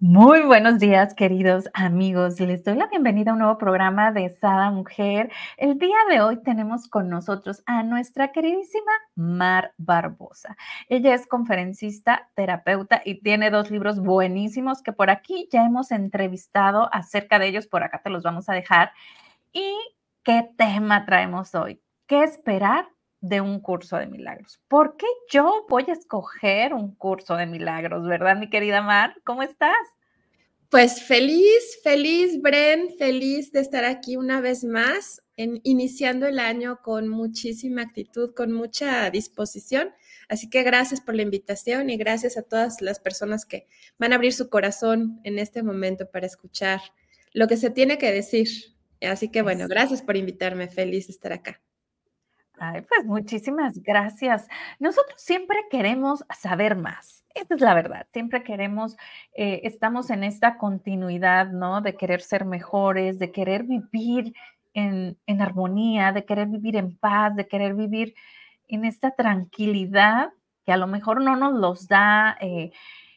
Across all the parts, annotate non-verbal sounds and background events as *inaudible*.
Muy buenos días, queridos amigos. Les doy la bienvenida a un nuevo programa de Sada Mujer. El día de hoy tenemos con nosotros a nuestra queridísima Mar Barbosa. Ella es conferencista, terapeuta y tiene dos libros buenísimos que por aquí ya hemos entrevistado acerca de ellos. Por acá te los vamos a dejar. ¿Y qué tema traemos hoy? ¿Qué esperar de un curso de milagros. ¿Por qué yo voy a escoger un curso de milagros, verdad, mi querida Mar? ¿Cómo estás? Pues feliz, feliz, Bren, feliz de estar aquí una vez más, en, iniciando el año con muchísima actitud, con mucha disposición. Así que gracias por la invitación y gracias a todas las personas que van a abrir su corazón en este momento para escuchar lo que se tiene que decir. Así que bueno, gracias por invitarme, feliz de estar acá. Ay, pues muchísimas gracias. Nosotros siempre queremos saber más. Esa es la verdad. Siempre queremos, eh, estamos en esta continuidad, ¿no? De querer ser mejores, de querer vivir en, armonía, de querer vivir en paz, de querer vivir en esta tranquilidad que a lo mejor no nos los da eh,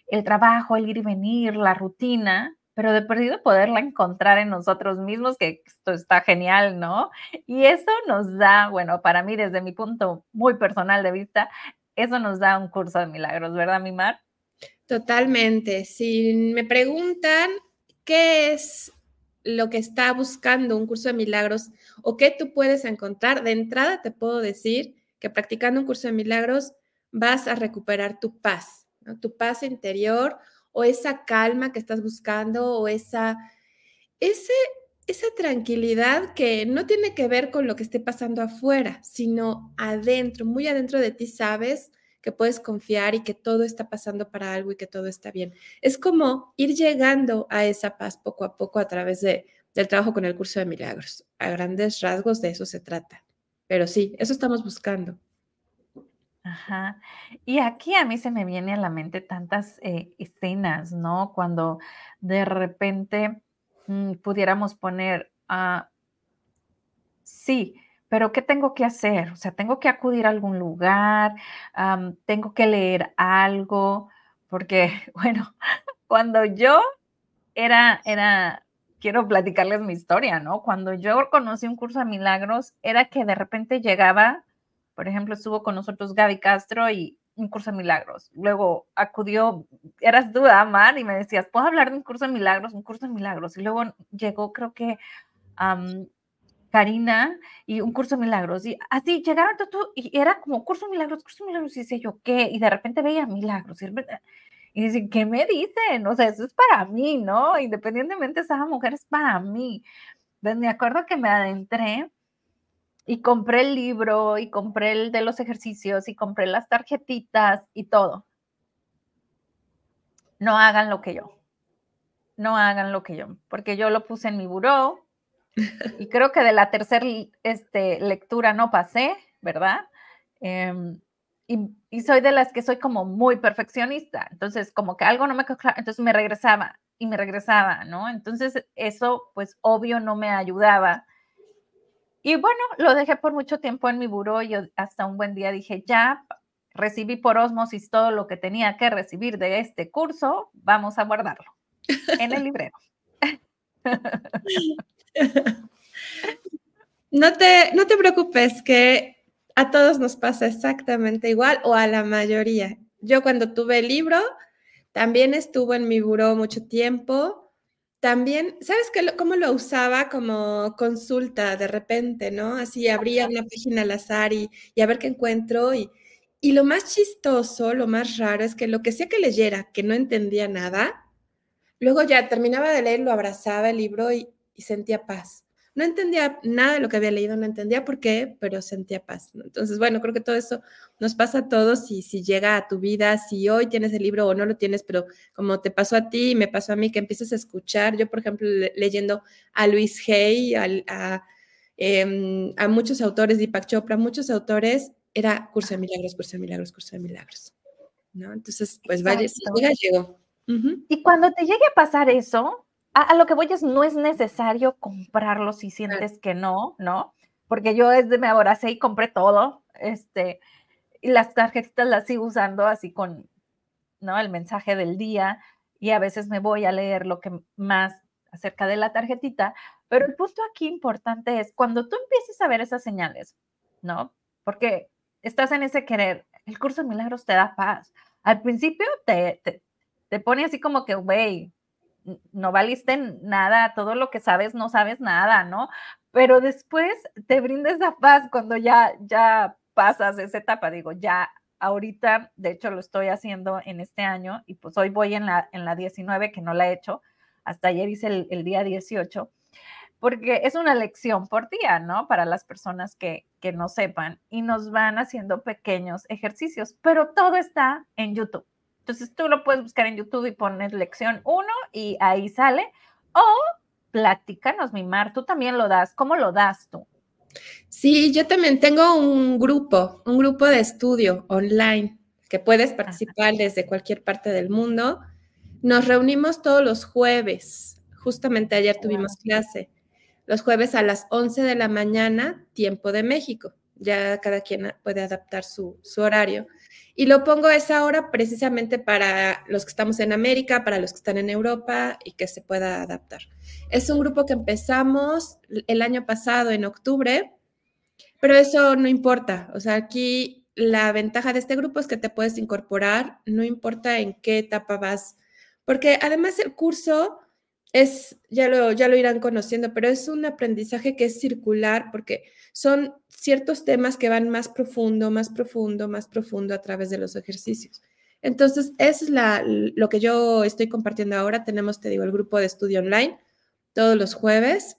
el trabajo, el ir y venir, la rutina, pero de perdido poderla encontrar en nosotros mismos, que esto está genial, ¿no? Y eso nos da, bueno, para mí desde mi punto muy personal de vista, eso nos da un curso de milagros, ¿verdad, Mimar? Totalmente. Si me preguntan qué es lo que está buscando un curso de milagros o qué tú puedes encontrar, de entrada te puedo decir que practicando un curso de milagros vas a recuperar tu paz, tu paz interior o esa calma que estás buscando o esa, ese, esa tranquilidad que no tiene que ver con lo que esté pasando afuera, sino adentro, muy adentro de ti sabes que puedes confiar y que todo está pasando para algo y que todo está bien. Es como ir llegando a esa paz poco a poco a través de, del trabajo con el curso de milagros. A grandes rasgos de eso se trata. Pero sí, eso estamos buscando. Ajá. Y aquí a mí se me viene a la mente tantas eh, escenas, ¿no? Cuando de repente mm, pudiéramos poner, ah, sí, pero ¿qué tengo que hacer? O sea, tengo que acudir a algún lugar, tengo que leer algo, porque, *laughs* bueno, cuando yo era, era, quiero platicarles mi historia, ¿no? Cuando yo conocí un curso de milagros, era que de repente llegaba por ejemplo, estuvo con nosotros Gaby Castro y un curso de milagros. Luego acudió, eras tú, Amar, y me decías, ¿puedo hablar de un curso de milagros? Un curso de milagros. Y luego llegó, creo que, Karina y un curso de milagros. Y así llegaron todo, y era como curso de milagros, curso de milagros. Y dice yo, ¿qué? Y de repente veía milagros. Y, y dicen, ¿qué me dicen? O sea, eso es para mí, ¿no? Independientemente de esa mujer, es para mí. Pues me acuerdo que me adentré y compré el libro y compré el de los ejercicios y compré las tarjetitas y todo. No hagan lo que yo. No hagan lo que yo, porque yo lo puse en mi buró y *laughs* creo que de la tercera este, lectura no pasé, ¿verdad? Em, y, y, soy de las que soy como muy perfeccionista, entonces como que algo no me entonces me regresaba y me regresaba, ¿no? Entonces eso pues obvio no me ayudaba y bueno, lo dejé por mucho tiempo en mi buró y hasta un buen día dije, ya recibí por osmosis todo lo que tenía que recibir de este curso, vamos a guardarlo en el librero. *laughs* No te, no te preocupes, que a todos nos pasa exactamente igual o a la mayoría. Yo cuando tuve el libro, también estuvo en mi buró mucho tiempo también, ¿sabes qué, cómo lo usaba como consulta de repente, ¿no? Así abría una página al azar y, a ver qué encuentro. Y, y lo más chistoso, lo más raro es que lo que sea que leyera, que no entendía nada, luego ya terminaba de leer, lo abrazaba el libro y sentía paz. No entendía nada de lo que había leído, no entendía por qué, pero sentía paz. Entonces, bueno, creo que todo eso nos pasa a todos y si llega a tu vida, si hoy tienes el libro o no lo tienes, pero como te pasó a ti y me pasó a mí, que empiezas a escuchar, yo por ejemplo leyendo a Luis Hay, em, a, muchos autores, Deepak Chopra, muchos autores, era curso de milagros, curso de milagros, curso de milagros. ¿no? Entonces, pues vaya, si llega, llegó. Y cuando te llegue a pasar eso, a, lo que voy es, no es necesario comprarlo si sientes que no, ¿no? Porque yo desde me abracé y compré todo, este, y las tarjetitas las sigo usando así con, ¿no? El mensaje del día. y a veces me voy a leer lo que más acerca de la tarjetita, pero el punto aquí importante es cuando tú empieces a ver esas señales, ¿no? Porque estás en ese querer, el curso de milagros te da paz. Al principio te, te, te pone así como que, güey, no valiste nada, todo lo que sabes no sabes nada, ¿no? Pero después te brinda esa paz cuando ya, ya pasas esa etapa, digo, ya ahorita, de hecho lo estoy haciendo en este año y pues hoy voy en la, en la 19 que no la he hecho, hasta ayer hice el, el día 18, porque es una lección por día, ¿no? Para las personas que, que no sepan y nos van haciendo pequeños ejercicios, pero todo está en YouTube. Entonces tú lo puedes buscar en YouTube y pones lección 1 y ahí sale. O platícanos, mi Mar, tú también lo das. ¿Cómo lo das tú? Sí, yo también tengo un grupo, un grupo de estudio online que puedes participar desde cualquier parte del mundo. Nos reunimos todos los jueves. Justamente ayer tuvimos clase. Los jueves a las 11 de la mañana, tiempo de México. Ya cada quien puede adaptar su, su horario. Y lo pongo a esa hora precisamente para los que estamos en América, para los que están en Europa y que se pueda adaptar. Es un grupo que empezamos el año pasado, en octubre, pero eso no importa. O sea, aquí la ventaja de este grupo es que te puedes incorporar, no importa en qué etapa vas, porque además el curso es, ya lo, ya lo irán conociendo, pero es un aprendizaje que es circular porque son ciertos temas que van más profundo, más profundo, más profundo a través de los ejercicios. Entonces, es la, lo que yo estoy compartiendo ahora. Tenemos, te digo, el grupo de estudio online todos los jueves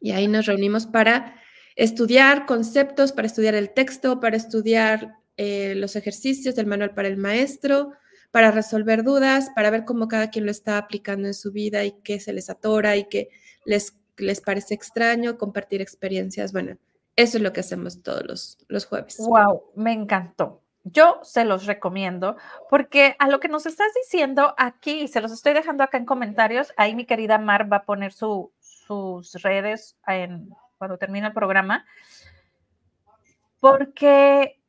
y ahí nos reunimos para estudiar conceptos, para estudiar el texto, para estudiar eh, los ejercicios del manual para el maestro, para resolver dudas, para ver cómo cada quien lo está aplicando en su vida y qué se les atora y qué les, les parece extraño, compartir experiencias. Bueno, eso es lo que hacemos todos los, los jueves. Wow, me encantó. Yo se los recomiendo porque a lo que nos estás diciendo aquí, se los estoy dejando acá en comentarios, ahí mi querida Mar va a poner su, sus redes en, cuando termine el programa, porque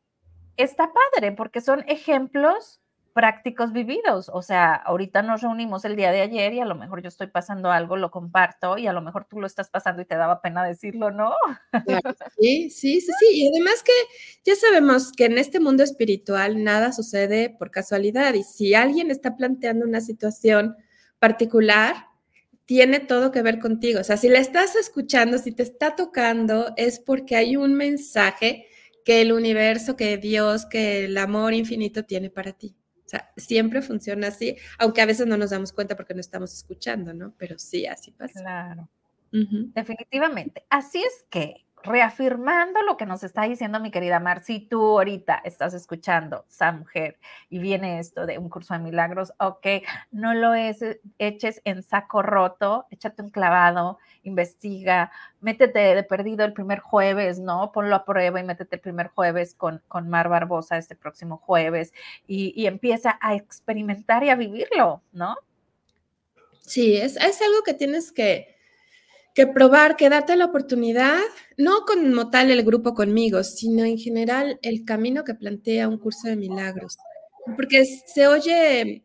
está padre, porque son ejemplos prácticos vividos. O sea, ahorita nos reunimos el día de ayer y a lo mejor yo estoy pasando algo, lo comparto y a lo mejor tú lo estás pasando y te daba pena decirlo, ¿no? *laughs* Sí, sí, sí, sí. Y además que ya sabemos que en este mundo espiritual nada sucede por casualidad y si alguien está planteando una situación particular, tiene todo que ver contigo. O sea, si le estás escuchando, si te está tocando, es porque hay un mensaje que el universo, que Dios, que el amor infinito tiene para ti. Sea, siempre funciona así, aunque a veces no nos damos cuenta porque no estamos escuchando, ¿no? Pero sí, así pasa. Claro. Definitivamente. Así es que reafirmando lo que nos está diciendo mi querida Mar, si tú ahorita estás escuchando, esa mujer, y viene esto de un curso de milagros, ok, no lo es, eches en saco roto, échate un clavado, investiga, métete de perdido el primer jueves, ¿no? Ponlo a prueba y métete el primer jueves con, con Mar Barbosa este próximo jueves y, y empieza a experimentar y a vivirlo, ¿no? Sí, es, es algo que tienes que, que probar, que darte la oportunidad, no como tal el grupo conmigo, sino en general el camino que plantea un curso de milagros. Porque se oye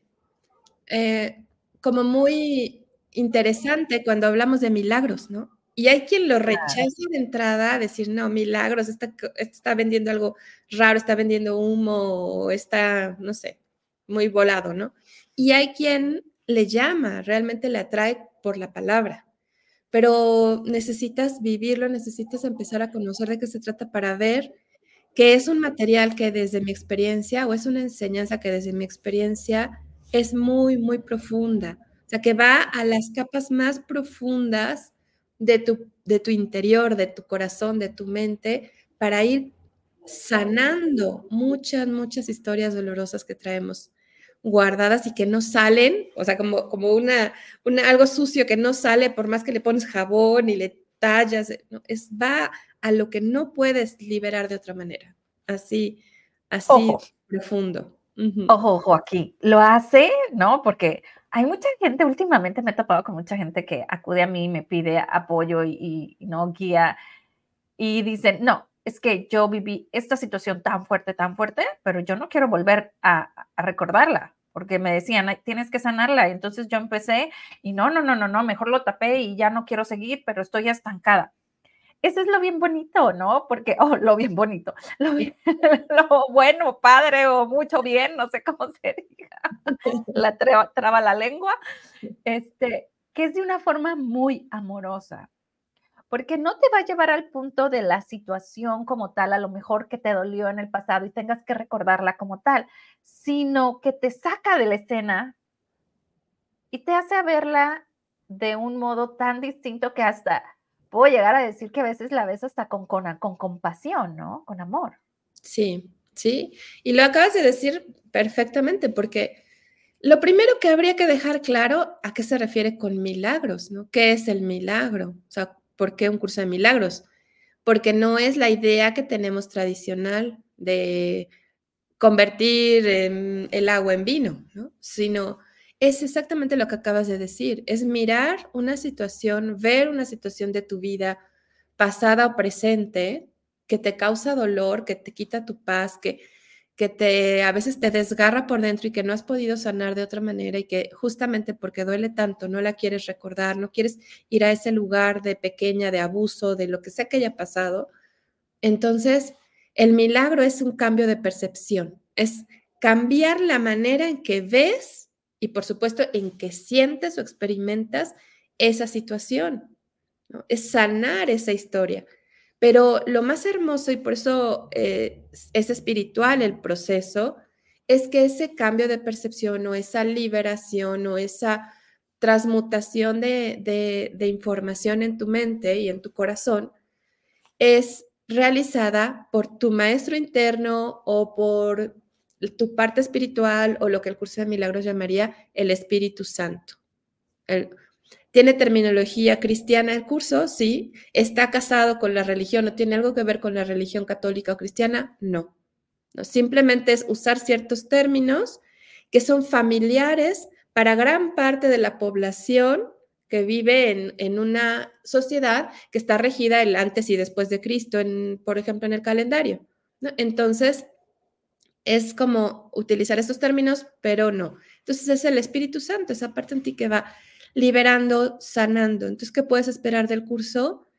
eh, como muy interesante cuando hablamos de milagros, ¿no? Y hay quien lo rechaza de entrada, decir, no, milagros, está, está vendiendo algo raro, está vendiendo humo, está, no sé, muy volado, ¿no? Y hay quien le llama, realmente le atrae por la palabra pero necesitas vivirlo, necesitas empezar a conocer de qué se trata para ver que es un material que desde mi experiencia o es una enseñanza que desde mi experiencia es muy, muy profunda. O sea, que va a las capas más profundas de tu, de tu interior, de tu corazón, de tu mente, para ir sanando muchas, muchas historias dolorosas que traemos guardadas y que no salen, o sea, como, como una, algo sucio que no sale por más que le pones jabón y le tallas, ¿no? es, va a lo que no puedes liberar de otra manera, así, así profundo. Ojo, ojo, aquí, lo hace, ¿no? Porque hay mucha gente, últimamente me he topado con mucha gente que acude a mí y me pide apoyo y, no guía y dicen, no, es que yo viví esta situación tan fuerte, tan fuerte, pero yo no quiero volver a, recordarla. porque me decían, tienes que sanarla. Entonces yo empecé y no, no, no, no, no, mejor lo tapé y ya no quiero seguir, pero estoy estancada. Eso es lo bien bonito, ¿no? Porque, oh, lo bien bonito, *laughs* lo, lo bueno, padre o mucho bien, no sé cómo se diga, *laughs* la traba la lengua, este, que es de una forma muy amorosa porque no te va a llevar al punto de la situación como tal, a lo mejor que te dolió en el pasado y tengas que recordarla como tal, sino que te saca de la escena y te hace verla de un modo tan distinto que hasta puedo llegar a decir que a veces la ves hasta con, con, compasión, ¿no? Con amor. Sí, sí. Y lo acabas de decir perfectamente, porque lo primero que habría que dejar claro a qué se refiere con milagros, ¿no? ¿Qué es el milagro? O sea, ¿Por qué un curso de milagros? Porque no es la idea que tenemos tradicional de convertir el agua en vino, ¿no? sino es exactamente lo que acabas de decir, es mirar una situación, ver una situación de tu vida pasada o presente que te causa dolor, que te quita tu paz, que que te a veces te desgarra por dentro y que no has podido sanar de otra manera y que justamente porque duele tanto no la quieres recordar, no quieres ir a ese lugar de pequeña, de abuso, de lo que sea que haya pasado. Entonces, el milagro es un cambio de percepción, es cambiar la manera en que ves y por supuesto en que sientes o experimentas esa situación. Es sanar esa historia. Pero lo más hermoso, y por eso eh, es espiritual el proceso, es que ese cambio de percepción o esa liberación o esa transmutación de, de información en tu mente y en tu corazón es realizada por tu maestro interno o por tu parte espiritual o lo que el curso de milagros llamaría el Espíritu Santo. El, ¿Tiene terminología cristiana el curso? Sí. ¿Está casado con la religión o tiene algo que ver con la religión católica o cristiana? No. no. Simplemente es usar ciertos términos que son familiares para gran parte de la población que vive en, en, una sociedad que está regida el antes y después de Cristo, en, por ejemplo, en el calendario. Entonces, es como utilizar estos términos, pero no. Entonces, es el Espíritu Santo, esa parte en ti que va liberando, sanando. Entonces, ¿qué puedes esperar del curso?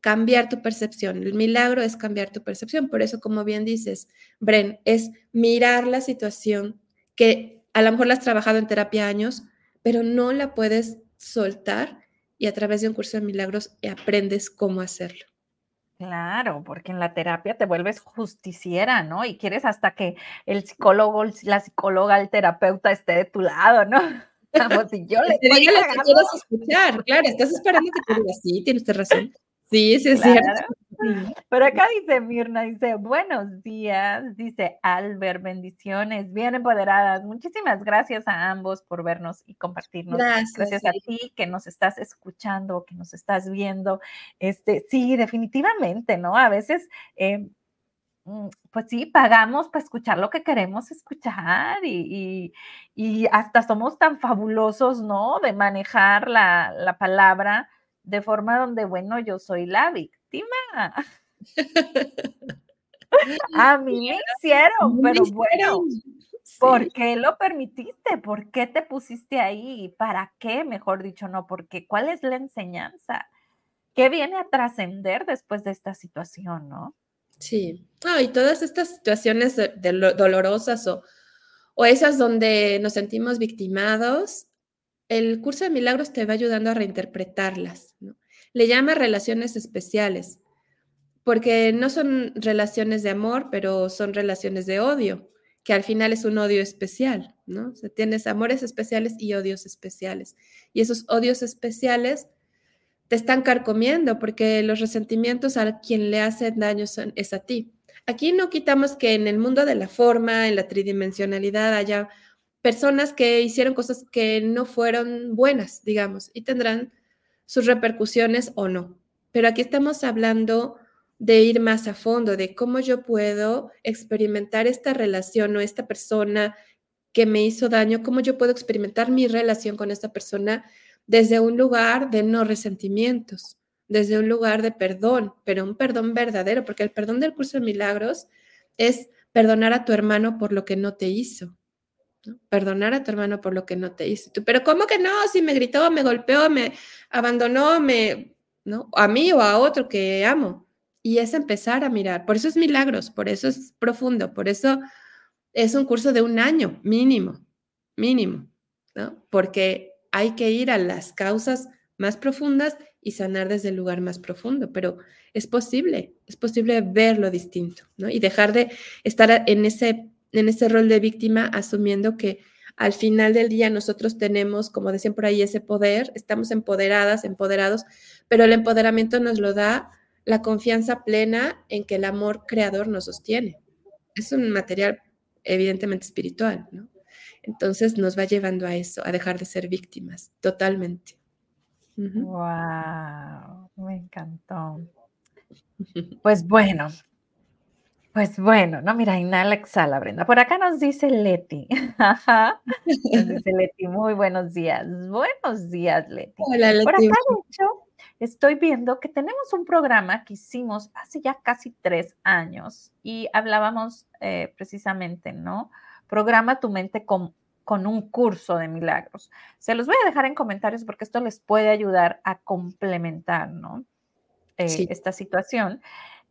Cambiar tu percepción. El milagro es cambiar tu percepción. Por eso, como bien dices, Bren, es mirar la situación que a lo mejor la has trabajado en terapia años, pero no la puedes soltar y a través de un curso de milagros aprendes cómo hacerlo. Claro, porque en la terapia te vuelves justiciera, ¿no? Y quieres hasta que el psicólogo, la psicóloga, el terapeuta esté de tu lado, ¿no? Vamos, si yo le estoy lo que quieras escuchar, claro, estás esperando que te diga, sí, tienes razón. Sí, sí, es cierto. Pero acá dice Mirna, dice, buenos días, dice Albert, bendiciones, bien empoderadas. Muchísimas gracias a ambos por vernos y compartirnos. Gracias, gracias a ti que nos estás escuchando, que nos estás viendo. Este, sí, definitivamente, ¿no? A veces eh, pues sí, pagamos para escuchar lo que queremos escuchar y, hasta somos tan fabulosos, ¿no? De manejar la, palabra de forma donde, bueno, yo soy la víctima. *laughs* A mí me hicieron, pero bueno, ¿por qué lo permitiste? ¿Por qué te pusiste ahí? ¿Para qué? Mejor dicho, no, porque ¿cuál es la enseñanza? ¿Qué viene a trascender después de esta situación, no? Sí, y todas estas situaciones dolorosas o, o esas donde nos sentimos victimados, el curso de milagros te va ayudando a reinterpretarlas. Le llama relaciones especiales, porque no son relaciones de amor, pero son relaciones de odio, que al final es un odio especial, ¿no? O sea, tienes amores especiales y odios especiales. Y esos odios especiales te están carcomiendo porque los resentimientos a quien le hacen daño son, es a ti. Aquí no quitamos que en el mundo de la forma, en la tridimensionalidad, haya personas que hicieron cosas que no fueron buenas, digamos, y tendrán sus repercusiones o no. Pero aquí estamos hablando de ir más a fondo, de cómo yo puedo experimentar esta relación o esta persona que me hizo daño, cómo yo puedo experimentar mi relación con esta persona desde un lugar de no resentimientos, desde un lugar de perdón, pero un perdón verdadero, porque el perdón del curso de milagros es perdonar a tu hermano por lo que no te hizo. Perdonar a tu hermano por lo que no te hizo. Pero ¿cómo que no? Si me gritó, me golpeó, me abandonó, me, ¿no? A mí o a otro que amo. Y es empezar a mirar. Por eso es milagros, por eso es profundo, por eso es un curso de un año mínimo, mínimo, ¿no? Porque hay que ir a las causas más profundas y sanar desde el lugar más profundo, pero es posible, es posible verlo distinto, ¿no? Y dejar de estar en ese, en ese rol de víctima asumiendo que al final del día nosotros tenemos, como decían por ahí, ese poder, estamos empoderadas, empoderados, pero el empoderamiento nos lo da la confianza plena en que el amor creador nos sostiene. Es un material evidentemente espiritual, ¿no? Entonces nos va llevando a eso, a dejar de ser víctimas, totalmente. Wow, me encantó. Pues bueno, pues bueno, no, mira, inhala, exhala, Brenda. Por acá nos dice Leti. *laughs* nos dice Leti, muy buenos días. Buenos días, Leti. Hola, Leti. Por acá, de hecho, estoy viendo que tenemos un programa que hicimos hace ya casi tres años y hablábamos eh, precisamente, ¿no? Programa tu mente con con un curso de milagros. Se los voy a dejar en comentarios porque esto les puede ayudar a complementar ¿no? Eh, esta situación.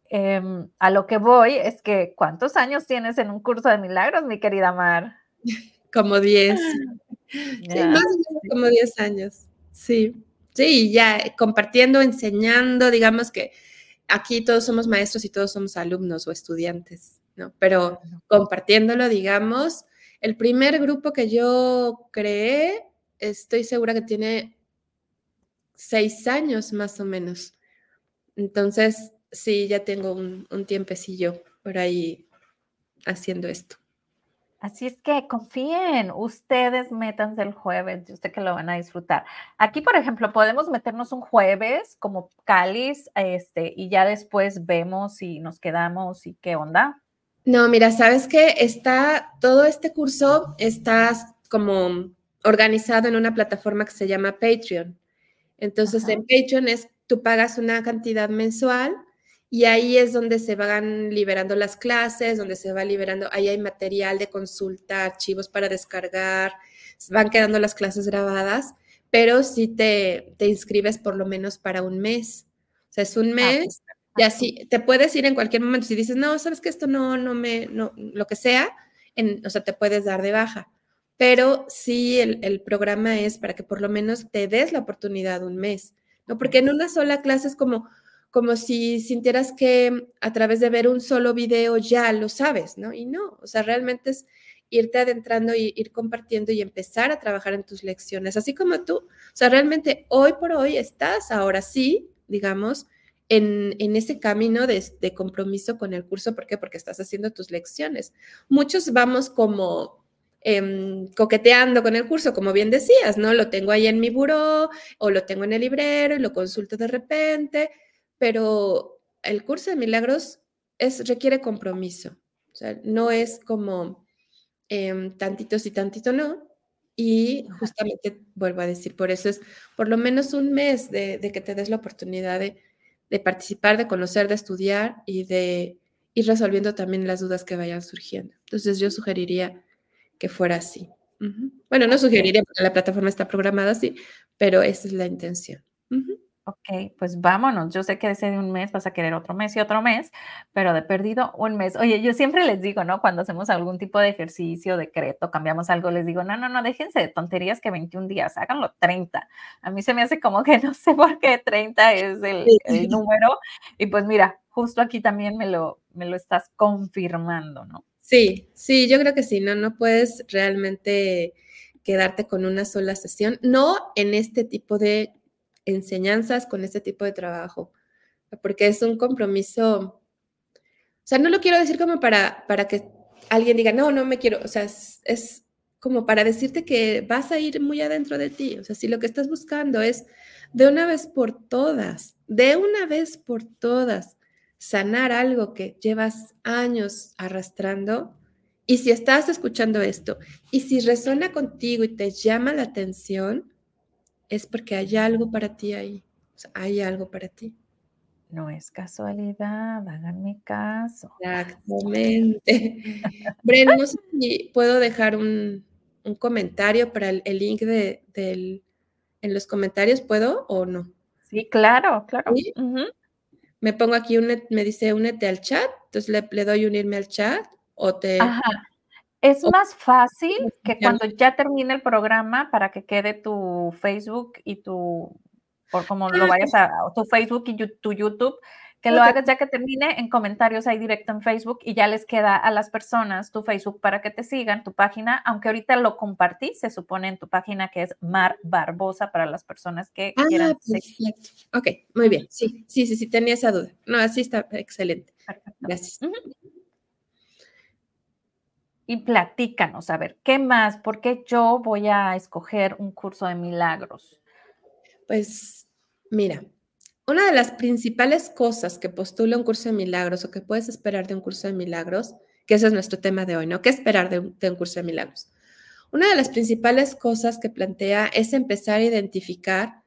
Em, a lo que voy es que, ¿cuántos años tienes en un curso de milagros, mi querida Mar? *laughs* Como 10. Sí, más o menos como 10 años. Sí, sí, ya compartiendo, enseñando, digamos que aquí todos somos maestros y todos somos alumnos o estudiantes, ¿no? Pero compartiéndolo, digamos, el primer grupo que yo creé, estoy segura que tiene seis años más o menos. Entonces, sí, ya tengo un, tiempecillo por ahí haciendo esto. Así es que confíen, ustedes métanse el jueves, yo sé que lo van a disfrutar. Aquí, por ejemplo, podemos meternos un jueves como cáliz, este, y ya después vemos si nos quedamos y qué onda. No, mira, sabes que está todo este curso está como organizado en una plataforma que se llama Patreon. Entonces, en Patreon es tú pagas una cantidad mensual y ahí es donde se van liberando las clases, donde se va liberando, ahí hay material de consulta, archivos para descargar, van quedando las clases grabadas, pero si te, te inscribes por lo menos para un mes. O sea, es un ah, mes y así, te puedes ir en cualquier momento. Si dices, no, sabes que esto no, no me, no, lo que sea, en, o sea, te puedes dar de baja. Pero sí, el, el, programa es para que por lo menos te des la oportunidad un mes, ¿no? Porque en una sola clase es como, como si sintieras que a través de ver un solo video ya lo sabes, ¿no? Y no, o sea, realmente es irte adentrando y ir compartiendo y empezar a trabajar en tus lecciones, así como tú. O sea, realmente hoy por hoy estás ahora sí, digamos, en, ese camino de, compromiso con el curso. ¿Por qué? Porque estás haciendo tus lecciones. Muchos vamos como em, coqueteando con el curso, como bien decías, ¿no? Lo tengo ahí en mi buró o lo tengo en el librero y lo consulto de repente, pero el curso de milagros es, requiere compromiso. O sea, no es como eh, tantito sí, tantito no. Y justamente vuelvo a decir, por eso es por lo menos un mes de que te des la oportunidad de, de participar, de conocer, de estudiar y de ir resolviendo también las dudas que vayan surgiendo. Entonces yo sugeriría que fuera así. Bueno, no sugeriría porque la plataforma está programada así, pero esa es la intención. Ok, pues vámonos. Yo sé que ese de un mes vas a querer otro mes y otro mes, pero de perdido un mes. Oye, yo siempre les digo, ¿no? Cuando hacemos algún tipo de ejercicio, decreto, cambiamos algo, les digo, no, no, no, déjense de tonterías que 21 días, háganlo 30. A mí se me hace como que *laughs* no sé por qué 30 es el, el número. Y pues mira, justo aquí también me lo, me lo estás confirmando, ¿no? Sí, sí, yo creo que sí, ¿no? No puedes realmente quedarte con una sola sesión, no en este tipo de enseñanzas con este tipo de trabajo, porque es un compromiso, o sea, no lo quiero decir como para, para que alguien diga, no, no me quiero, o sea, es, como para decirte que vas a ir muy adentro de ti, o sea, si lo que estás buscando es de una vez por todas, de una vez por todas, sanar algo que llevas años arrastrando, y si estás escuchando esto, y si resuena contigo y te llama la atención, es porque hay algo para ti ahí. hay algo para ti. No es casualidad, háganme caso. Exactamente. *laughs* Breno, no sé si puedo dejar un, un comentario para el, link de, del, en los comentarios, ¿puedo o no? Sí, claro, claro. Me pongo aquí, me dice únete al chat, entonces le, le, doy unirme al chat o te... Ajá. Es más fácil que cuando ya termine el programa para que quede tu Facebook y tu, por como lo ah, vayas a, tu Facebook y tu YouTube, que lo hagas ya que termine en comentarios ahí directo en Facebook y ya les queda a las personas tu Facebook para que te sigan, tu página, aunque ahorita lo compartí, se supone en tu página que es Mar Barbosa para las personas que ah, quieran perfecto. Ok, muy bien. Sí, sí, sí, sí, tenía esa duda. No, así está excelente. Gracias. Y platícanos, a ver, ¿qué más? ¿Por qué yo voy a escoger un curso de milagros? Pues, mira, una de las principales cosas que postula un curso de milagros o que puedes esperar de un curso de milagros, que ese es nuestro tema de hoy, ¿no? ¿Qué esperar de un, curso de milagros? Una de las principales cosas que plantea es empezar a identificar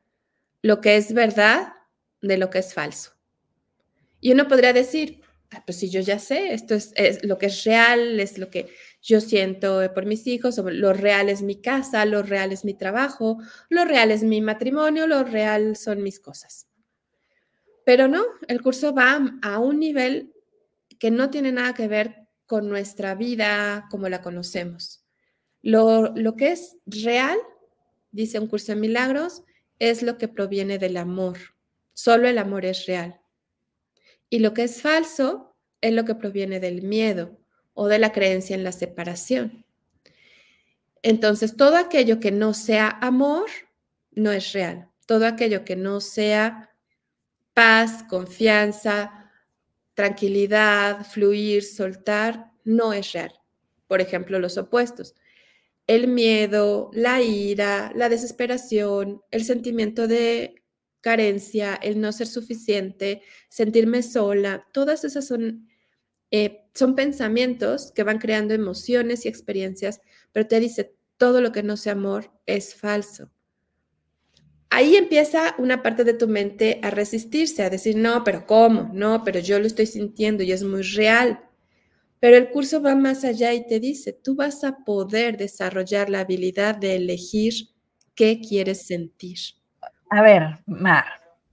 lo que es verdad de lo que es falso. Y uno podría decir, ah, pues si yo ya sé, esto es, lo que es real, es lo que yo siento por mis hijos, lo real es mi casa, lo real es mi trabajo, lo real es mi matrimonio, lo real son mis cosas. Pero no, el curso va a un nivel que no tiene nada que ver con nuestra vida como la conocemos. Lo, que es real, dice un curso de milagros, es lo que proviene del amor. Solo el amor es real. Y lo que es falso es lo que proviene del miedo o de la creencia en la separación. Entonces, todo aquello que no sea amor no es real. Todo aquello que no sea paz, confianza, tranquilidad, fluir, soltar, no es real. Por ejemplo, los opuestos. El miedo, la ira, la desesperación, el sentimiento de carencia, el no ser suficiente, sentirme sola, todas esas son, eh, son pensamientos que van creando emociones y experiencias, pero te dice, todo lo que no sea amor es falso ahí empieza una parte de tu mente a resistirse, a decir, no, pero ¿cómo? No, pero yo lo estoy sintiendo y es muy real. Pero el curso va más allá y te dice, tú vas a poder desarrollar la habilidad de elegir qué quieres sentir. A ver, Mar.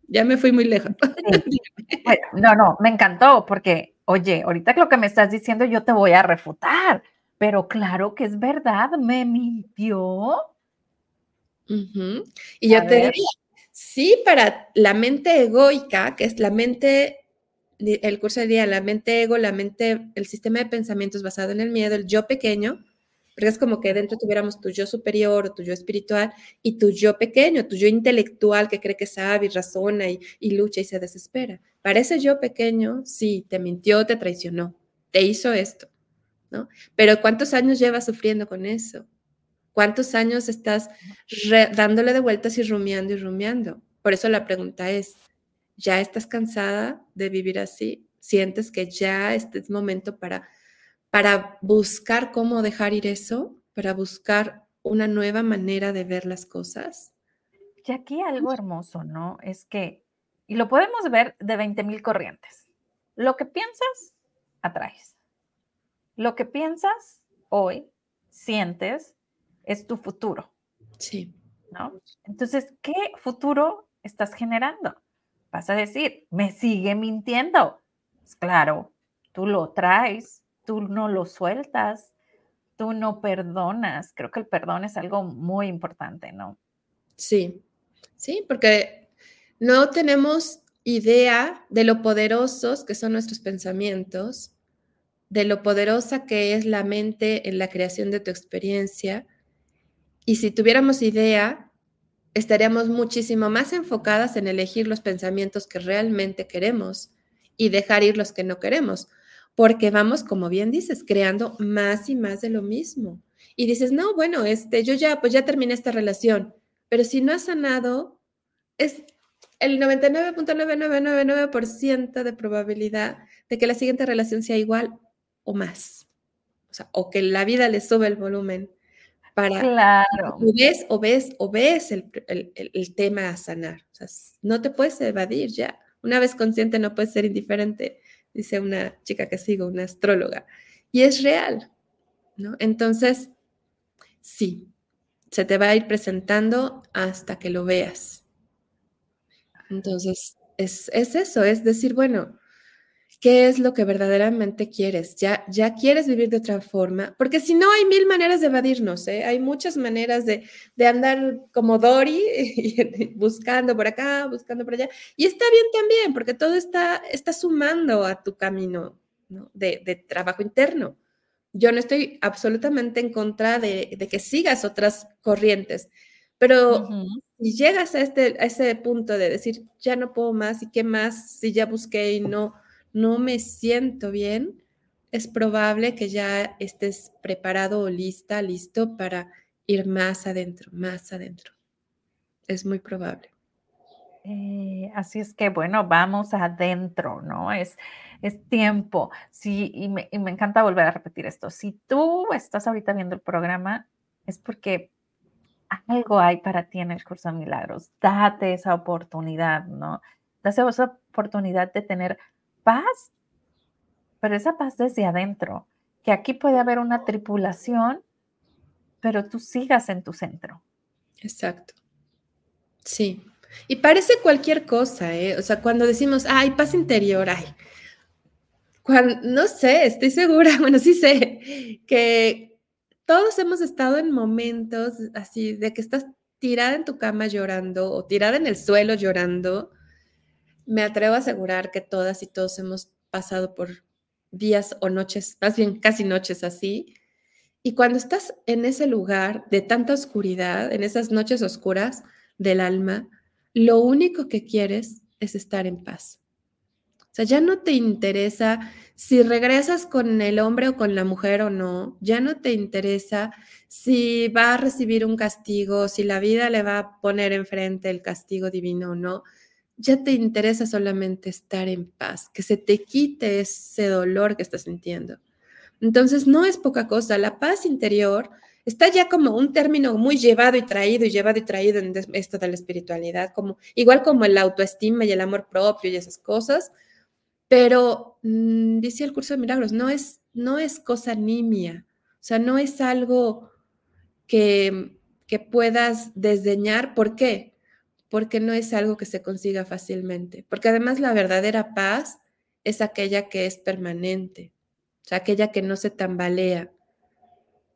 Ya me fui muy lejos. no, no, me encantó porque, oye, ahorita lo que me estás diciendo yo te voy a refutar, pero claro que es verdad, me mintió. Y yo te diría, sí, para la mente egoica, que es la mente, el curso diría la mente ego, la mente, el sistema de pensamientos basado en el miedo, el yo pequeño, porque es como que dentro tuviéramos tu yo superior o tu yo espiritual y tu yo pequeño, tu yo intelectual que cree que sabe y razona y, lucha y se desespera. Para ese yo pequeño, sí, te mintió, te traicionó, te hizo esto, ¿no? Pero ¿cuántos años llevas sufriendo con eso? ¿Cuántos años estás dándole de vueltas y rumiando y rumiando? Por eso la pregunta es, ¿ya estás cansada de vivir así? ¿Sientes que ya este es momento para, para buscar cómo dejar ir eso? ¿Para buscar una nueva manera de ver las cosas? Y aquí algo hermoso, ¿no? Es que, y lo podemos ver de 20 mil corrientes, lo que piensas, atraes. Lo que piensas hoy, sientes, es tu futuro. Sí. ¿No? Entonces, ¿qué futuro estás generando? Vas a decir, me sigue mintiendo. Pues claro, tú lo traes, tú no lo sueltas, tú no perdonas. Creo que el perdón es algo muy importante, ¿no? Sí, sí, porque no tenemos idea de lo poderosos que son nuestros pensamientos, de lo poderosa que es la mente en la creación de tu experiencia y si tuviéramos idea, estaríamos muchísimo más enfocadas en elegir los pensamientos que realmente queremos y dejar ir los que no queremos, porque vamos, como bien dices, creando más y más de lo mismo. Y dices, no, bueno, este, yo ya, pues ya terminé esta relación, pero si no has sanado, es el 99.9999% de probabilidad de que la siguiente relación sea igual o más. O sea, o que la vida le sube el volumen para claro. o ves o ves o ves el, el, tema a sanar. O sea, no te puedes evadir ya. Una vez consciente no puedes ser indiferente, dice una chica que sigo, una astróloga. Y es real, ¿no? Entonces, Sí, se te va a ir presentando hasta que lo veas. Entonces, es, es eso, es decir, bueno, qué es lo que verdaderamente quieres. Ya, ya quieres vivir de otra forma, porque si no hay mil maneras de evadirnos, ¿eh? hay muchas maneras de, andar como Dory, *laughs* buscando por acá, buscando por allá. Y está bien también, porque todo está, está sumando a tu camino de, trabajo interno. Yo no estoy absolutamente en contra de, que sigas otras corrientes, pero si llegas a, este, a ese punto de decir, ya no puedo más y qué más si ya busqué y no no me siento bien, es probable que ya estés preparado o lista, listo para ir más adentro, más adentro. Es muy probable. Eh, así es que, bueno, vamos adentro, ¿no? Es, es tiempo. Sí, y me, y me encanta volver a repetir esto. Si tú estás ahorita viendo el programa, es porque algo hay para ti en el curso de milagros. Date esa oportunidad, ¿no? Date esa oportunidad de tener paz, pero esa paz desde adentro, que aquí puede haber una tripulación, pero tú sigas en tu centro. Exacto. Sí. Y parece cualquier cosa, ¿eh? O sea, cuando decimos, ay, paz interior, ay. Cuando, no sé, estoy segura, *laughs* bueno, sí sé, que todos hemos estado en momentos así de que estás tirada en tu cama llorando o tirada en el suelo llorando me atrevo a asegurar que todas y todos hemos pasado por días o noches, más bien casi noches así. Y cuando estás en ese lugar de tanta oscuridad, en esas noches oscuras del alma, lo único que quieres es estar en paz. O sea, ya no te interesa si regresas con el hombre o con la mujer o no, ya no te interesa si va a recibir un castigo, si la vida le va a poner enfrente el castigo divino o no ya te interesa solamente estar en paz, que se te quite ese dolor que estás sintiendo. Entonces, no es poca cosa, la paz interior está ya como un término muy llevado y traído y llevado y traído en esto de la espiritualidad, como igual como el autoestima y el amor propio y esas cosas, pero mm, dice el curso de milagros, no es no es cosa nimia, o sea, no es algo que que puedas desdeñar, ¿por qué? Porque no es algo que se consiga fácilmente, porque además la verdadera paz es aquella que es permanente, aquella que no se tambalea.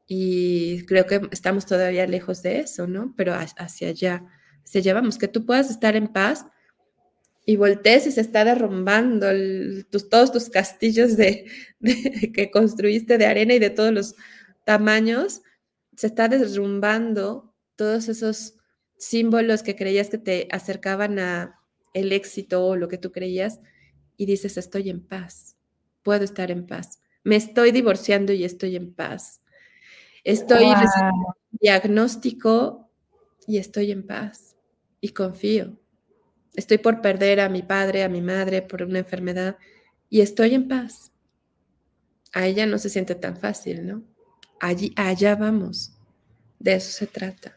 Y creo que estamos todavía lejos de eso, ¿no? Pero hacia allá, hacia allá vamos, que tú puedas estar en paz y voltees y se está derrumbando todos tus castillos *laughs* de, que construiste de arena y de todos los tamaños, se está derrumbando todos esos símbolos que creías que te acercaban a el éxito o lo que tú creías y dices, estoy en paz, puedo estar en paz. Me estoy divorciando y estoy en paz. Estoy wow. diagnóstico y estoy en paz y confío. Estoy por perder a mi padre, a mi madre por una enfermedad y estoy en paz. A ella no se siente tan fácil, ¿no? Allí, allá vamos. De eso se trata.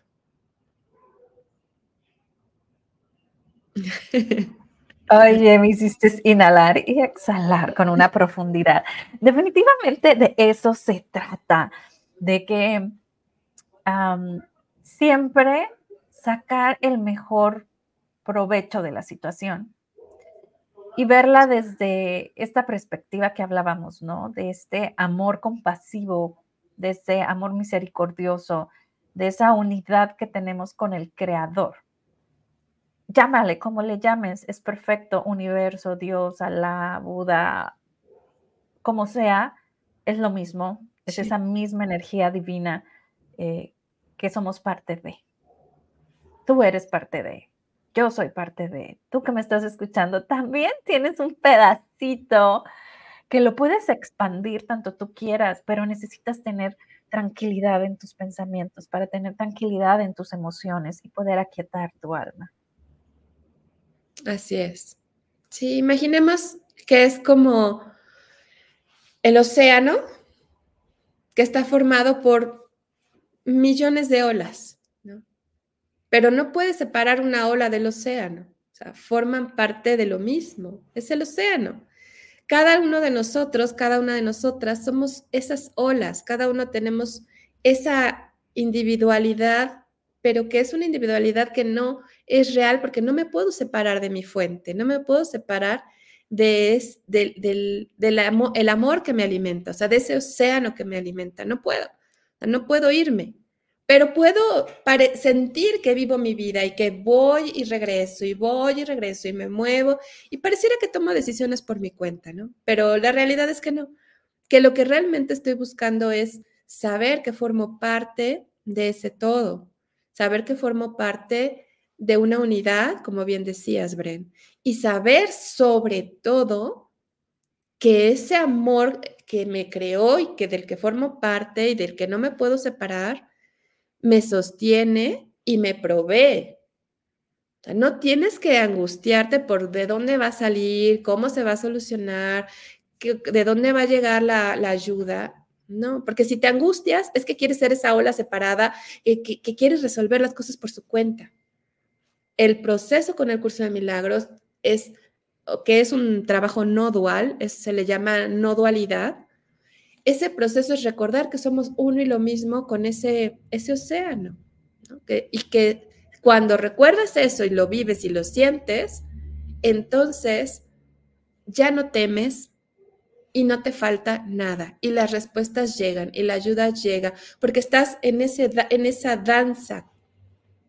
Oye, me hiciste inhalar y exhalar con una profundidad. Definitivamente de eso se trata, de que siempre sacar el mejor provecho de la situación y verla desde esta perspectiva que hablábamos, ¿no? De este amor compasivo, de ese amor misericordioso, de esa unidad que tenemos con el Creador llámale como le llames, es perfecto, universo, Dios, Alá, Buda, como sea, es lo mismo, es esa misma energía divina eh, que somos parte de. Tú eres parte de, yo soy parte de, tú que me estás escuchando, también tienes un pedacito que lo puedes expandir tanto tú quieras, pero necesitas tener tranquilidad en tus pensamientos, para tener tranquilidad en tus emociones y poder aquietar tu alma. Así es. Sí, imaginemos que es como el océano que está formado por millones de olas, ¿no? Pero no puedes separar una ola del océano, o sea, forman parte de lo mismo, es el océano. Cada uno de nosotros, cada una de nosotras somos esas olas, cada uno tenemos esa individualidad, pero que es una individualidad que no es real porque no me puedo separar de mi fuente, no me puedo separar de, del, el amor que me alimenta, o sea, de ese océano que me alimenta. No puedo, no puedo irme, pero puedo sentir que vivo mi vida y que voy y regreso y voy y regreso y me muevo y pareciera que tomo decisiones por mi cuenta, ¿no? Pero la realidad es que no, que lo que realmente estoy buscando es saber que formo parte de ese todo, saber que formo parte de una unidad, como bien decías, Bren, y saber sobre todo que ese amor que me creó y que del que formo parte y del que no me puedo separar, me sostiene y me provee. No tienes que angustiarte por de dónde va a salir, cómo se va a solucionar, de dónde va a llegar la, ayuda. No, porque si te angustias es que quieres ser esa ola separada, eh, que, quieres resolver las cosas por su cuenta el proceso con el curso de milagros es que es un trabajo no dual, se le llama no dualidad. Ese proceso es recordar que somos uno y lo mismo con ese, ese océano. y que cuando recuerdas eso y lo vives y lo sientes, entonces ya no temes y no te falta nada. Y las respuestas llegan y la ayuda llega, porque estás en, ese, en esa danza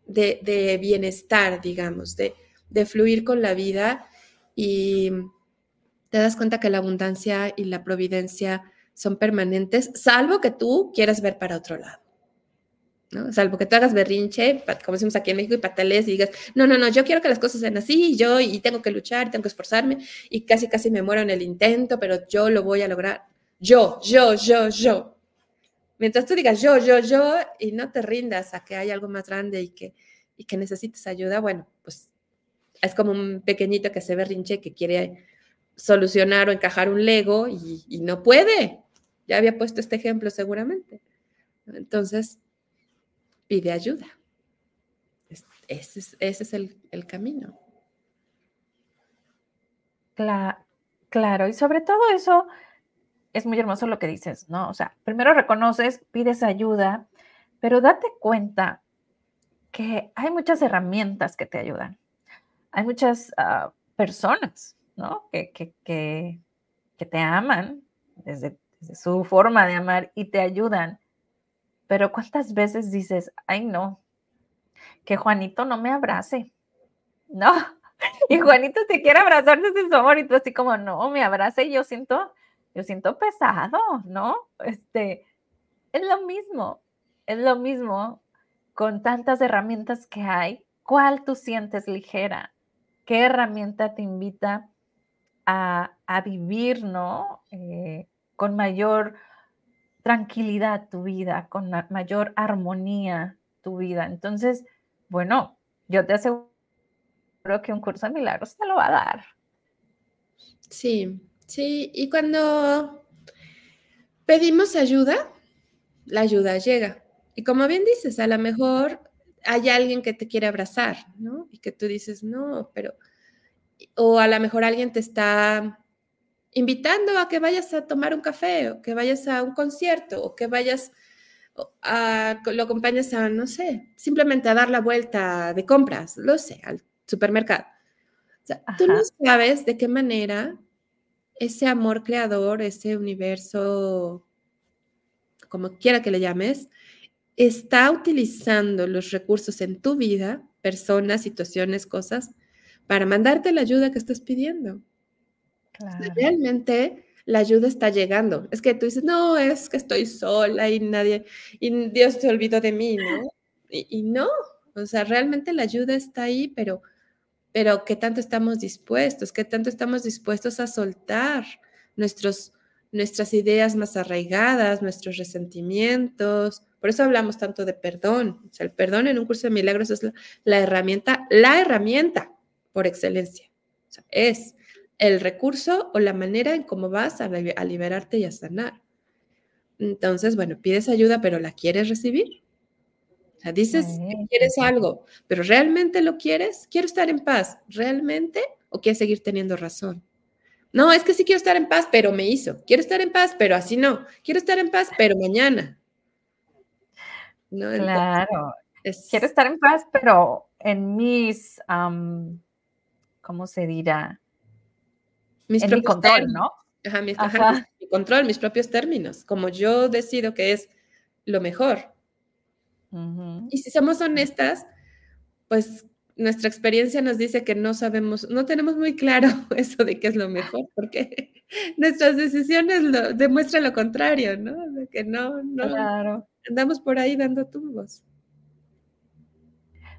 de, bienestar, digamos, de, de fluir con la vida y te das cuenta que la abundancia y la providencia son permanentes, salvo que tú quieras ver para otro lado. ¿No? Salvo que tú hagas berrinche, como decimos aquí en México, y patales y digas, no, no, no, yo quiero que las cosas sean así, yo, y tengo que luchar, tengo que esforzarme, y casi, casi me muero en el intento, pero yo lo voy a lograr. Yo, yo, yo, yo. Mientras tú digas yo, yo, yo, y no te rindas a que hay algo más grande y que, y que necesites ayuda, bueno, pues es como un pequeñito que se berrinche que quiere solucionar o encajar un Lego y, no puede. Ya había puesto este ejemplo seguramente. Entonces, pide ayuda. Ese es, el, camino. claro, y sobre todo eso, es muy hermoso lo que dices, ¿no? O sea, primero reconoces, pides ayuda, pero date cuenta que hay muchas herramientas que te ayudan. Hay muchas ah, personas, ¿no? Que, que, que, te aman desde, su forma de amar y te ayudan. Pero ¿cuántas veces dices, ay no, que Juanito no me abrace? No. *laughs* Y Juanito te quiere abrazar desde su amor y tú así como, no, me abrace y yo siento yo siento pesado, ¿no? Este, es lo mismo, es lo mismo con tantas herramientas que hay. ¿Cuál tú sientes ligera? ¿Qué herramienta te invita a, vivir, ¿no? Eh, con mayor tranquilidad tu vida, con mayor armonía tu vida. Entonces, bueno, yo te aseguro que un curso de milagros te lo va a dar. Sí, Sí, y cuando pedimos ayuda, la ayuda llega. Y como bien dices, a lo mejor hay alguien que te quiere abrazar, ¿no? Y que tú dices, no, pero, o a lo mejor alguien te está invitando a que vayas a tomar un café, o que vayas a un concierto, o que vayas a, lo acompañas a, no sé, simplemente a dar la vuelta de compras, lo sé, al supermercado. O sea, tú no sabes de qué manera ese amor creador, ese universo, como quiera que le llames, está utilizando los recursos en tu vida, personas, situaciones, cosas, para mandarte la ayuda que estás pidiendo. Realmente la ayuda está llegando. Es que tú dices, no, es que estoy sola y nadie, y Dios se olvidó de mí, ¿no? Y, no, o sea, realmente la ayuda está ahí, pero pero ¿qué tanto estamos dispuestos? ¿Qué tanto estamos dispuestos a soltar nuestros, nuestras ideas más arraigadas, nuestros resentimientos? Por eso hablamos tanto de perdón. O sea, el perdón en un curso de milagros es la, herramienta, la herramienta por excelencia. O sea, es el recurso o la manera en cómo vas a, a liberarte y a sanar. Entonces, bueno, pides ayuda, pero ¿la quieres recibir? O sea, dices que quieres algo, pero ¿realmente lo quieres? ¿Quiero estar en paz? ¿Realmente? ¿O quieres seguir teniendo razón? No, es que sí quiero estar en paz, pero me hizo. Quiero estar en paz, pero así no. Quiero estar en paz, pero mañana. ¿no? claro. Quiero estar en paz, pero en mis, ¿cómo se dirá? Mis en mi control, ¿no? Ajá, mi, control, mis propios términos, como yo decido que es lo mejor. Y si somos honestas, pues nuestra experiencia nos dice que no sabemos, no tenemos muy claro *laughs* eso de qué es lo mejor, porque *laughs* nuestras decisiones lo, demuestran lo contrario, ¿no? De que no, no andamos por ahí dando tumbos.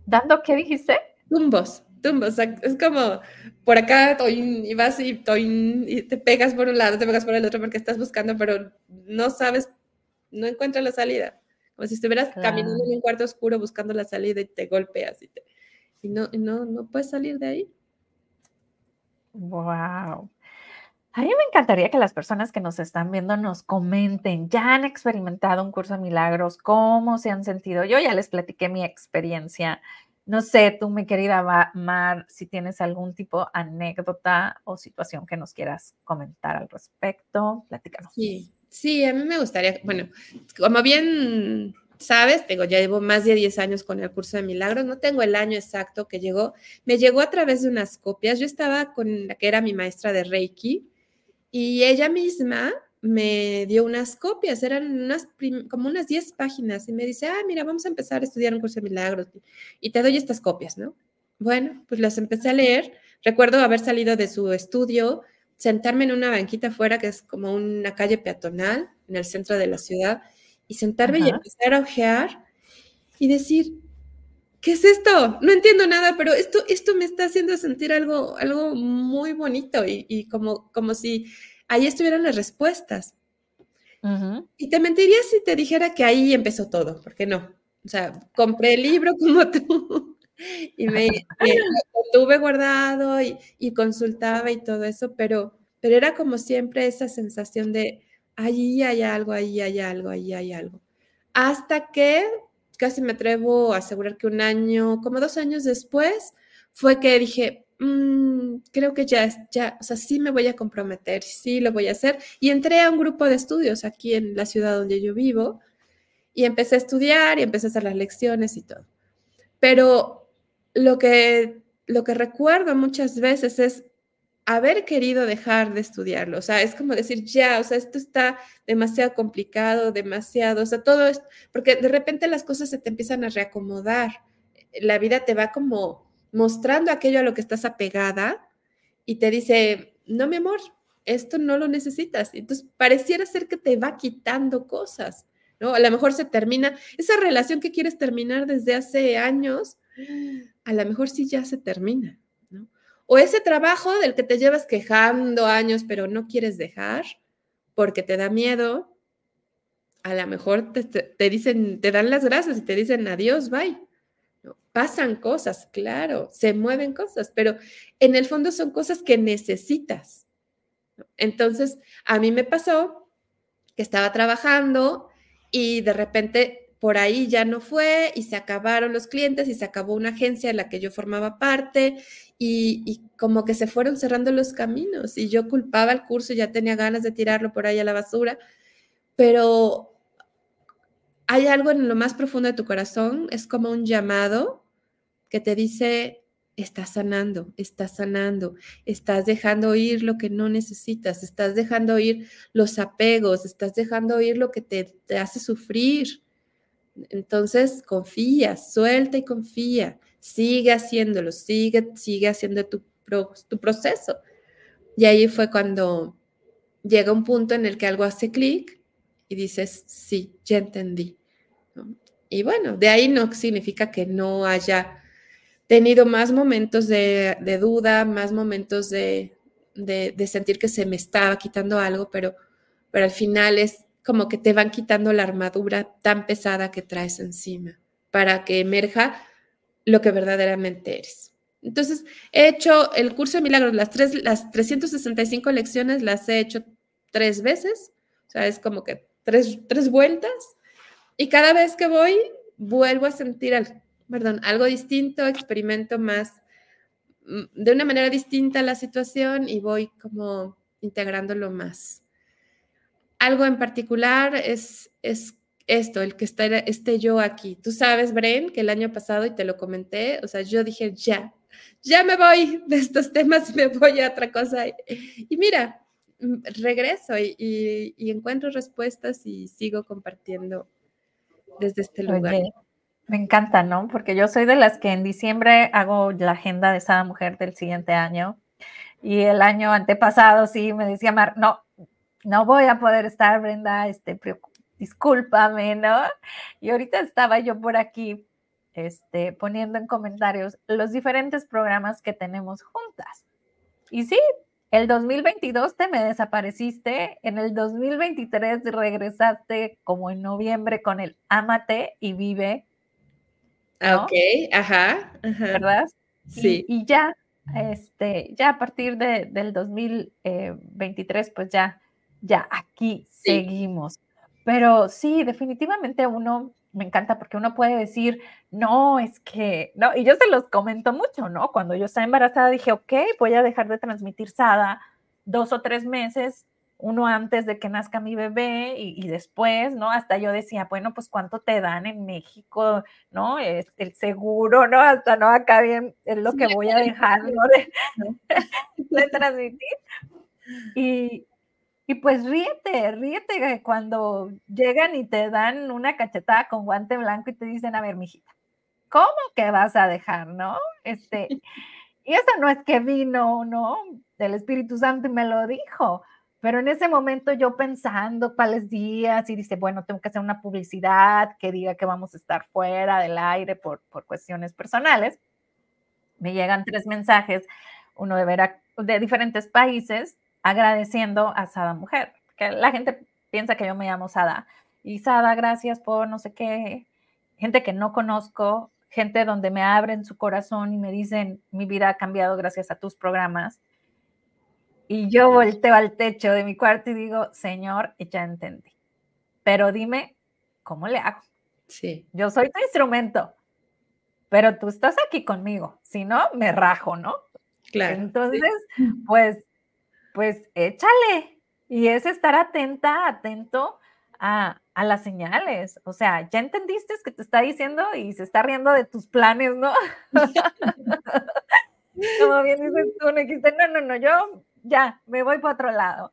¿Dando qué dijiste? Tumbos, tumbos. Es como por acá y vas y, y te pegas por un lado, te pegas por el otro porque estás buscando, pero no sabes, no encuentras la salida. Como si estuvieras caminando en un cuarto oscuro buscando la salida y te golpeas y, te, y no, no, no puedes salir de ahí. Wow. A mí me encantaría que las personas que nos están viendo nos comenten, ya han experimentado un curso de milagros, cómo se han sentido. Yo ya les platiqué mi experiencia. No sé, tú, mi querida Mar, si tienes algún tipo de anécdota o situación que nos quieras comentar al respecto, platícanos. Sí, sí, a mí me gustaría, bueno, como bien sabes, tengo, ya llevo más de 10 años con el curso de milagros, no tengo el año exacto que llegó, me llegó a través de unas copias, yo estaba con la que era mi maestra de Reiki, y ella misma me dio unas copias, eran unas como unas 10 páginas y me dice, ah, mira, vamos a empezar a estudiar un curso de milagros y te doy estas copias, ¿no? Bueno, pues las empecé a leer. Recuerdo haber salido de su estudio, sentarme en una banquita afuera, que es como una calle peatonal en el centro de la ciudad, y sentarme y empezar a ojear y decir, ¿qué es esto? No entiendo nada, pero esto, esto me está haciendo sentir algo, algo muy bonito y, como, como si ahí estuvieran las respuestas. Y te mentiría si te dijera que ahí empezó todo, porque no. O sea, compré el libro como *laughs* tú y me, lo tuve guardado y, y, consultaba y todo eso, pero, pero era como siempre esa sensación de, allí hay algo, ahí hay algo, ahí hay algo. Hasta que casi me atrevo a asegurar que un año, como dos años después, fue que dije, mm, creo que ya, ya, o sea, sí me voy a comprometer, sí lo voy a hacer. Y entré a un grupo de estudios aquí en la ciudad donde yo vivo y empecé a estudiar y empecé a hacer las lecciones y todo. Pero lo que, lo que recuerdo muchas veces es haber querido dejar de estudiarlo. O sea, es como decir, ya, o sea, esto está demasiado complicado, demasiado, o sea, todo esto, porque de repente las cosas se te empiezan a reacomodar. La vida te va como mostrando aquello a lo que estás apegada y te dice, no, mi amor, esto no lo necesitas. Entonces, pareciera ser que te va quitando cosas, ¿no? A lo mejor se termina, esa relación que quieres terminar desde hace años, a lo mejor sí ya se termina. O ese trabajo del que te llevas quejando años, pero no quieres dejar porque te da miedo, a lo mejor te, dicen, te dan las gracias y te dicen adiós, bye. Pasan cosas, claro, se mueven cosas, pero en el fondo son cosas que necesitas. Entonces, a mí me pasó que estaba trabajando y de repente por ahí ya no fue y se acabaron los clientes y se acabó una agencia en la que yo formaba parte y, como que se fueron cerrando los caminos y yo culpaba el curso, ya tenía ganas de tirarlo por ahí a la basura, pero hay algo en lo más profundo de tu corazón, es como un llamado que te dice, estás sanando, estás sanando, estás dejando ir lo que no necesitas, estás dejando ir los apegos, estás dejando ir lo que te, hace sufrir entonces, confía, suelta y confía, sigue haciéndolo, sigue, sigue haciendo tu, tu proceso. Y ahí fue cuando llega un punto en el que algo hace clic y dices, sí, ya entendí. Y bueno, de ahí no significa que no haya tenido más momentos de, duda, más momentos de, de, sentir que se me estaba quitando algo, pero, pero al final es como que te van quitando la armadura tan pesada que traes encima para que emerja lo que verdaderamente eres. Entonces, he hecho el curso de milagros, las, tres, las 365 lecciones las he hecho tres veces, o sea, es como que tres, tres vueltas, y cada vez que voy, vuelvo a sentir, perdón, algo distinto, experimento más, mm, de una manera distinta la situación y voy como integrándolo más algo en particular es, es esto, el que esté, esté yo aquí. Tú sabes, Bren, que el año pasado, y te lo comenté, o sea, yo dije, ya, ya me voy *laughs* de estos temas y me voy a otra cosa. Y mira, mm, regreso y, encuentro respuestas y sigo compartiendo desde este lugar. me encanta, ¿no? Porque yo soy de las que en diciembre hago la agenda de esa mujer del siguiente año. Y el año antepasado sí me decía Mar, no, no voy a poder estar, Brenda, este, discúlpame, ¿no? Y ahorita estaba yo por aquí este, poniendo en comentarios los diferentes programas que tenemos juntas. Y sí, el 2022 te me desapareciste, en el 2023 regresaste como en noviembre con el Amate y Vive. Ok, ajá, ajá. ¿Verdad? Sí. Y, ya, este, ya a partir de, del 2023, pues ya, ya aquí seguimos. Pero sí, definitivamente uno me encanta porque uno puede decir, no, es que, no, y yo se los comento mucho, ¿no? Cuando yo estaba embarazada dije, ok, voy a dejar de transmitir SADA dos o tres meses, uno antes de que nazca mi bebé y, después, ¿no? Hasta yo decía, bueno, pues cuánto te dan en México, ¿no? Es el seguro, ¿no? Hasta no, acá bien es lo que voy a dejar, ¿no? De, *laughs* de transmitir. *laughs* Y, y pues ríete, ríete cuando llegan y te dan una cachetada con guante blanco y te dicen, a ver, mijita, ¿cómo que vas a dejar, no? Este, *laughs* y eso no es que vino, ¿no? Del Espíritu Santo y me lo dijo. Pero en ese momento yo pensando cuáles días y dice, bueno, tengo que hacer una publicidad que diga que vamos a estar fuera del aire por, por cuestiones personales. Me llegan tres mensajes, uno de, de diferentes países, agradeciendo a Sada Mujer, que la gente piensa que yo me llamo Sada. Y Sada, gracias por no sé qué, gente que no conozco, gente donde me abren su corazón y me dicen, mi vida ha cambiado gracias a tus programas. Y yo volteo al techo de mi cuarto y digo, Señor, ya entendí. Pero dime, ¿cómo le hago? Sí. Yo soy tu instrumento, pero tú estás aquí conmigo. Si no, me rajo, ¿no? Claro. Entonces, pues pues échale. Y es estar atenta, atento a, las señales. O sea, ya entendiste que te está diciendo y se está riendo de tus planes, ¿no? *laughs* Como bien dices *laughs* tú, no dijiste, no, no, no, yo ya me voy para otro lado.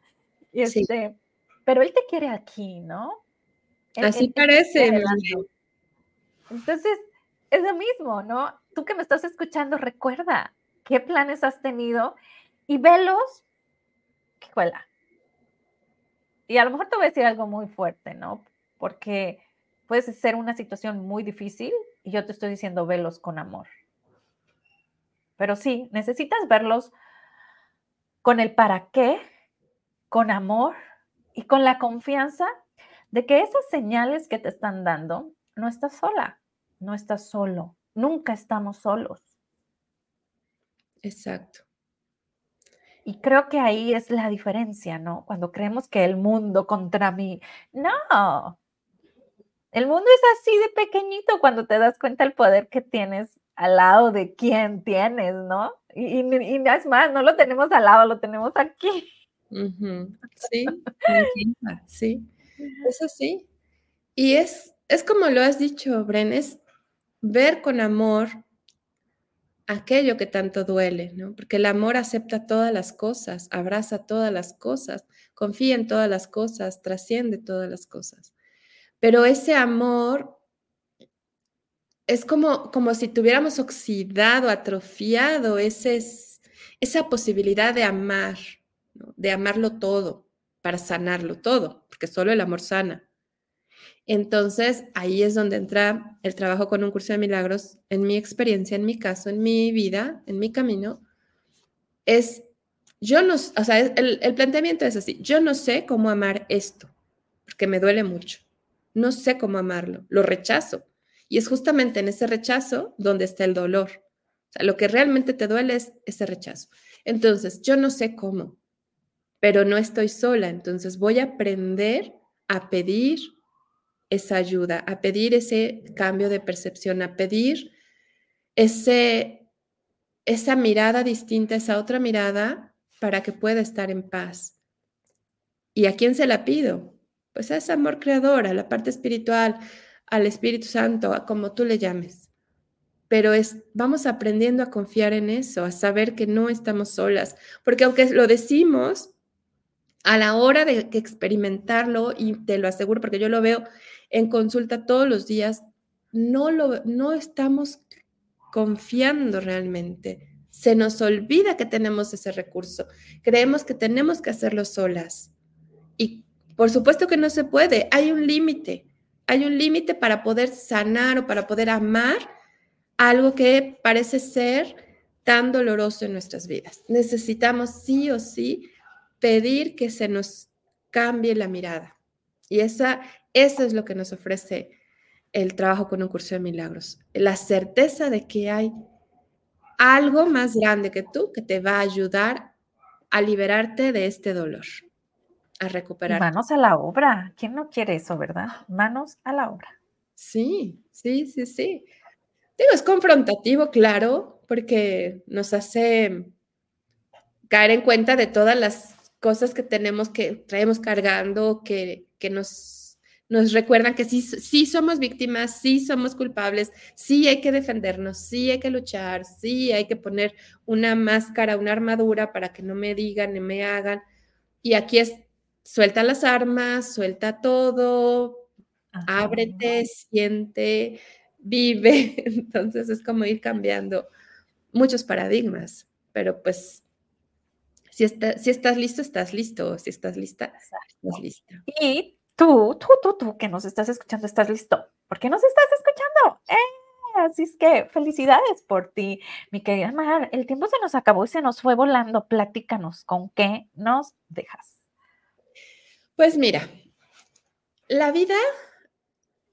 Y este, pero él te quiere aquí, ¿no? Así parece. Entonces, es lo mismo, ¿no? Tú que me estás escuchando, recuerda qué planes has tenido y velos escuela. Y a lo mejor te voy a decir algo muy fuerte, ¿no? Porque puede ser una situación muy difícil y yo te estoy diciendo velos con amor. Pero sí, necesitas verlos con el para qué, con amor y con la confianza de que esas señales que te están dando, no estás sola, no estás solo, nunca estamos solos. Exacto. Y creo que ahí es la diferencia, ¿no? Cuando creemos que el mundo contra mí, no. El mundo es así de pequeñito cuando te das cuenta el poder que tienes al lado de quien tienes, ¿no? Y, y, es más, no lo tenemos al lado, lo tenemos aquí. *laughs* Sí, sí, eso sí. Y es, es como lo has dicho, Bren, es ver con amor aquello que tanto duele, ¿no? Porque el amor acepta todas las cosas, abraza todas las cosas, confía en todas las cosas, trasciende todas las cosas. Pero ese amor es como, como si tuviéramos oxidado, atrofiado ese, esa posibilidad de amar, de amarlo todo, para sanarlo todo, porque solo el amor sana. Entonces, ahí es donde entra el trabajo con un curso de milagros, en mi experiencia, en mi caso, en mi vida, en mi camino, es, yo no, o sea, el, el planteamiento es así, yo no sé cómo amar esto, porque me duele mucho, no sé cómo amarlo, lo rechazo. Y es justamente en ese rechazo donde está el dolor. O sea, lo que realmente te duele es ese rechazo. Entonces, yo no sé cómo, pero no estoy sola, entonces voy a aprender a pedir esa ayuda, a pedir ese cambio de percepción, a pedir ese, esa mirada distinta, esa otra mirada para que pueda estar en paz. ¿Y a quién se la pido? pues a ese amor creador, a la parte espiritual, al Espíritu Santo, a como tú le llames. Pero es, vamos aprendiendo a confiar en eso, a saber que no estamos solas, porque aunque lo decimos, a la hora de experimentarlo, y te lo aseguro porque yo lo veo en consulta todos los días, no, lo, no estamos confiando realmente. Se nos olvida que tenemos ese recurso. Creemos que tenemos que hacerlo solas. Y por supuesto que no se puede. Hay un límite. Hay un límite para poder sanar o para poder amar algo que parece ser tan doloroso en nuestras vidas. Necesitamos sí o sí pedir que se nos cambie la mirada. Y esa, eso es lo que nos ofrece el trabajo con un curso de milagros. La certeza de que hay algo más grande que tú que te va a ayudar a liberarte de este dolor, a recuperar. Manos a la obra. ¿Quién no quiere eso, verdad? Manos a la obra. Sí, sí, sí, sí. Digo, es confrontativo, claro, porque nos hace caer en cuenta de todas las cosas que tenemos que traemos cargando, que, que nos, nos recuerdan que sí, sí somos víctimas, sí somos culpables, sí hay que defendernos, sí hay que luchar, sí hay que poner una máscara, una armadura para que no me digan ni me hagan. Y aquí es, suelta las armas, suelta todo, ábrete, siente, vive. *laughs* Entonces es como ir cambiando muchos paradigmas, pero pues si, si estás listo, estás listo. Si estás lista, estás lista. Y tú, tú, tú, tú que nos estás escuchando, estás listo. ¿Por qué nos estás escuchando? ¡Eh! Así es que felicidades por ti, mi querida Mar. El tiempo se nos acabó y se nos fue volando. Platícanos, ¿con qué nos dejas? Pues mira, la vida,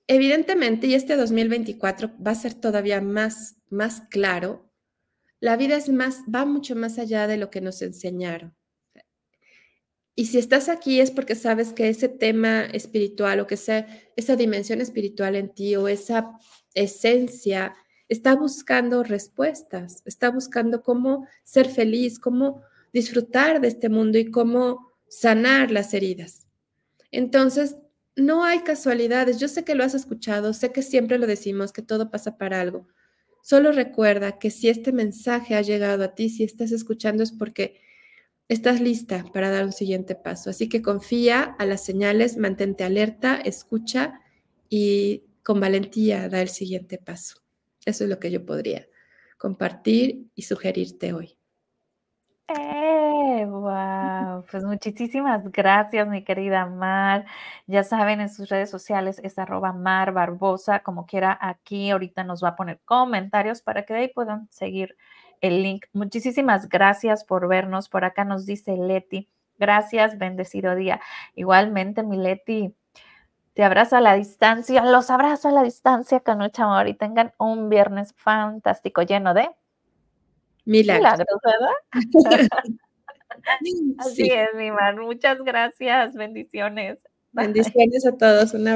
evidentemente, y este 2024 va a ser todavía más, más claro, la vida es más, va mucho más allá de lo que nos enseñaron. Y si estás aquí es porque sabes que ese tema espiritual o que sea esa dimensión espiritual en ti o esa esencia está buscando respuestas, está buscando cómo ser feliz, cómo disfrutar de este mundo y cómo sanar las heridas. Entonces, no hay casualidades. Yo sé que lo has escuchado, sé que siempre lo decimos, que todo pasa para algo, Solo recuerda que si este mensaje ha llegado a ti, si estás escuchando es porque estás lista para dar un siguiente paso. Así que confía a las señales, mantente alerta, escucha y con valentía da el siguiente paso. Eso es lo que yo podría compartir y sugerirte hoy. ¡Eh! ¡Wow! Pues muchísimas gracias, mi querida Mar. Ya saben, en sus redes sociales es arroba Mar Barbosa, como quiera, aquí ahorita nos va a poner comentarios para que de ahí puedan seguir el link. Muchísimas gracias por vernos. Por acá nos dice Leti. Gracias, bendecido día. Igualmente, mi Leti, te abrazo a la distancia, los abrazo a la distancia, Canucha Amor, y tengan un viernes fantástico lleno de Milagros. ¿verdad? *laughs* Así es, mi man. Muchas gracias. Bendiciones. Bendiciones a todos. Una